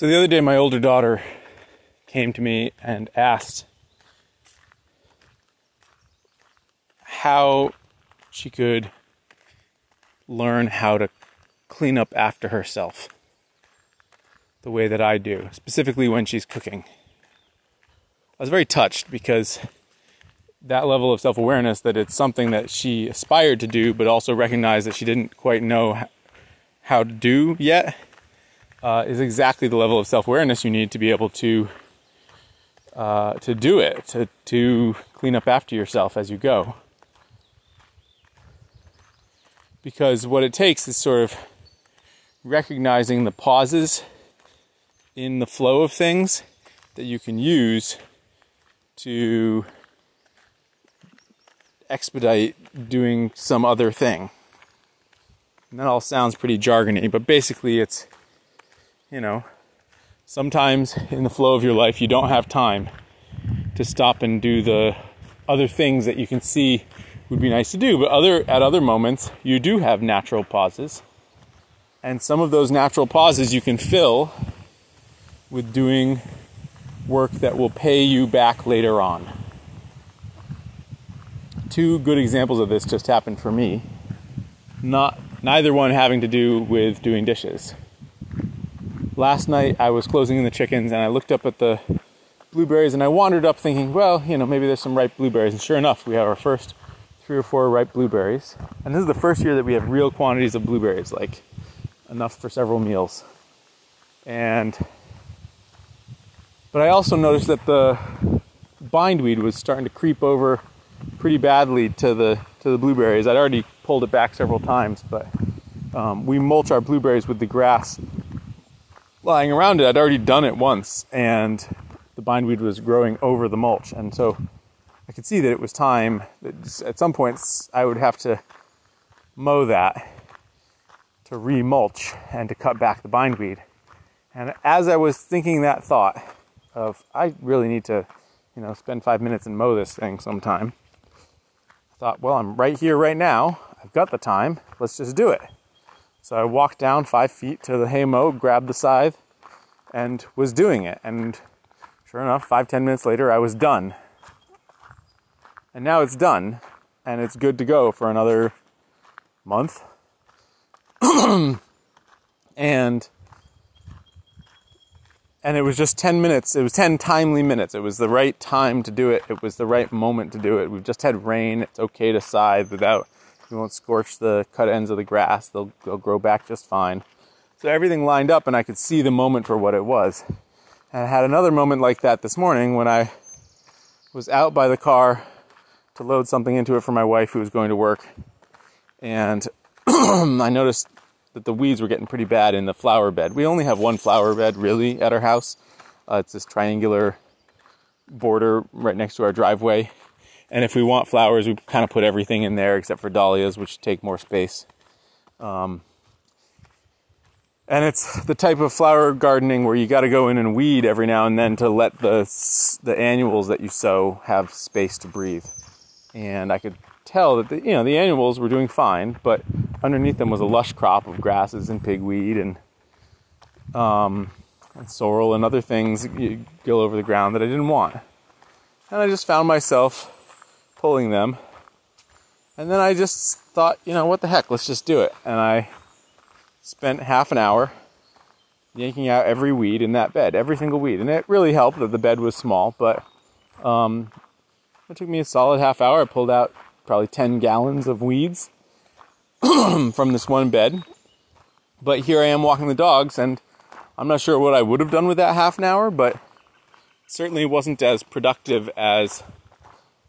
So the other day, my older daughter came to me and asked how she could learn how to clean up after herself the way that I do, specifically when she's cooking. I was very touched because that level of self awareness that it's something that she aspired to do, but also recognized that she didn't quite know how to do yet, uh, is exactly the level of self awareness you need to be able to. Uh, to do it, to, to clean up after yourself as you go. Because what it takes is sort of recognizing the pauses in the flow of things that you can use to expedite doing some other thing. And that all sounds pretty jargony, but basically it's, you know, sometimes in the flow of your life you don't have time to stop and do the other things that you can see would be nice to do, but other at other moments you do have natural pauses. And some of those natural pauses you can fill with doing work that will pay you back later on. Two good examples of this just happened for me. Not neither one having to do with doing dishes. Last night I was closing in the chickens and I looked up at the blueberries and I wandered up thinking, well, you know, maybe there's some ripe blueberries. And sure enough, we have our first three or four ripe blueberries. And this is the first year that we have real quantities of blueberries, like enough for several meals. And but I also noticed that the bindweed was starting to creep over pretty badly to the to the blueberries. I'd already pulled it back several times, but um, we mulch our blueberries with the grass lying around it. I'd already done it once, and the bindweed was growing over the mulch, and so I could see that it was time. That at some points, I would have to mow that to remulch and to cut back the bindweed. And as I was thinking that thought, of I really need to, you know, spend five minutes and mow this thing sometime. I thought, well, I'm right here right now. I've got the time. Let's just do it. So I walked down five feet to the hay mow, grabbed the scythe, and was doing it. And sure enough, five, ten minutes later, I was done. And now it's done, and it's good to go for another month. and and it was just 10 minutes. It was 10 timely minutes. It was the right time to do it. It was the right moment to do it. We've just had rain. It's okay to scythe without, you won't scorch the cut ends of the grass. They'll, they'll grow back just fine. So everything lined up and I could see the moment for what it was. And I had another moment like that this morning when I was out by the car to load something into it for my wife who was going to work. And I noticed that the weeds were getting pretty bad in the flower bed. We only have one flower bed really at our house. Uh, it's this triangular border right next to our driveway. And if we want flowers, we kind of put everything in there except for dahlias, which take more space. Um, and it's the type of flower gardening where you got to go in and weed every now and then to let the the annuals that you sow have space to breathe. And I could tell that the, you know the annuals were doing fine, but underneath them was a lush crop of grasses and pigweed and um, and sorrel and other things go over the ground that I didn't want. And I just found myself pulling them. And then I just thought, you know, what the heck, let's just do it. And I spent half an hour yanking out every weed in that bed, every single weed. And it really helped that the bed was small, but um, it took me a solid half hour. I pulled out probably 10 gallons of weeds from this one bed. But here I am walking the dogs, and I'm not sure what I would have done with that half an hour, but certainly wasn't as productive as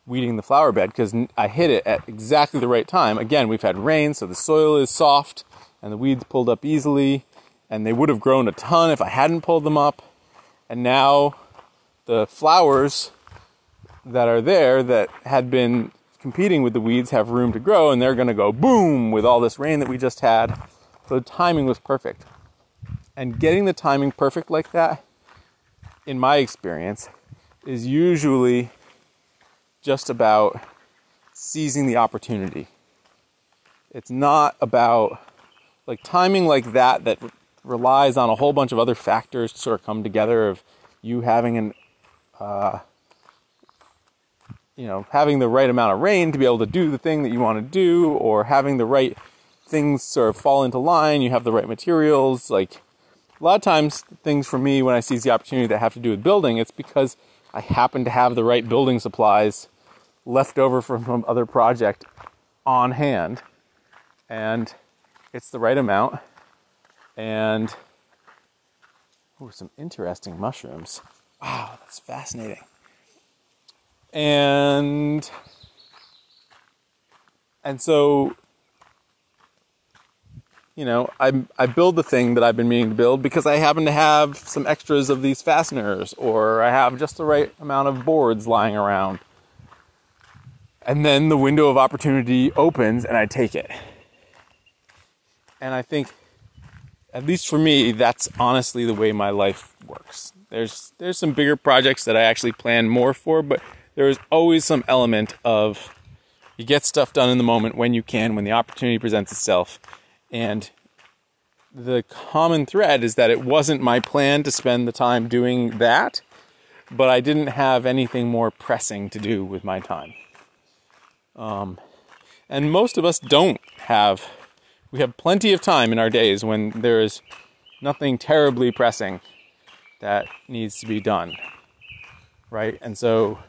weeding the flower bed because I hit it at exactly the right time. Again, we've had rain, so the soil is soft and the weeds pulled up easily, and they would have grown a ton if I hadn't pulled them up. And now the flowers that are there that had been competing with the weeds have room to grow and they're going to go boom with all this rain that we just had. So the timing was perfect. And getting the timing perfect like that, in my experience, is usually just about seizing the opportunity. It's not about like timing like that that relies on a whole bunch of other factors to sort of come together of you having an uh, you know having the right amount of rain to be able to do the thing that you want to do or having the right things sort of fall into line you have the right materials like a lot of times things for me when i seize the opportunity that have to do with building it's because i happen to have the right building supplies left over from some other project on hand and it's the right amount and oh, some interesting mushrooms. Wow, that's fascinating. And and so you know, I I build the thing that I've been meaning to build because I happen to have some extras of these fasteners or I have just the right amount of boards lying around. And then the window of opportunity opens and I take it. And I think at least for me, that's honestly the way my life works. There's there's some bigger projects that I actually plan more for, but there is always some element of you get stuff done in the moment when you can, when the opportunity presents itself. And the common thread is that it wasn't my plan to spend the time doing that, but I didn't have anything more pressing to do with my time. Um, and most of us don't have we have plenty of time in our days when there is nothing terribly pressing that needs to be done. Right? And so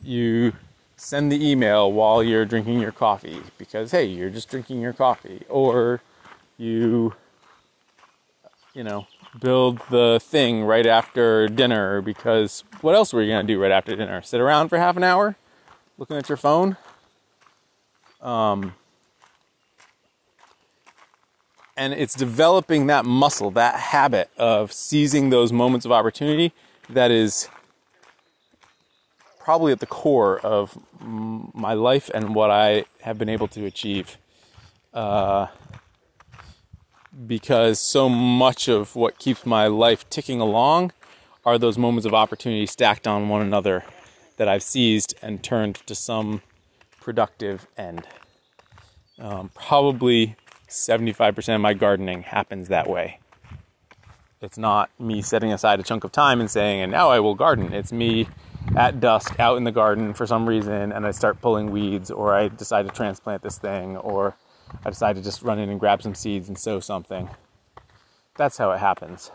you send the email while you're drinking your coffee because hey, you're just drinking your coffee or you you know, build the thing right after dinner because what else were you going to do right after dinner? Sit around for half an hour looking at your phone? Um, and it's developing that muscle, that habit of seizing those moments of opportunity that is probably at the core of my life and what I have been able to achieve. Uh, because so much of what keeps my life ticking along are those moments of opportunity stacked on one another that I've seized and turned to some productive end. Um, probably 75% of my gardening happens that way. It's not me setting aside a chunk of time and saying, and now I will garden. It's me at dusk out in the garden for some reason and I start pulling weeds or I decide to transplant this thing or I decide to just run in and grab some seeds and sow something. That's how it happens.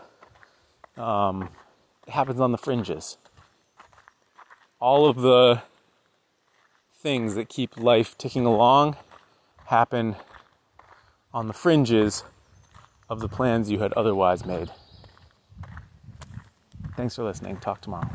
Um, it happens on the fringes. All of the things that keep life ticking along happen on the fringes of the plans you had otherwise made. Thanks for listening. Talk tomorrow.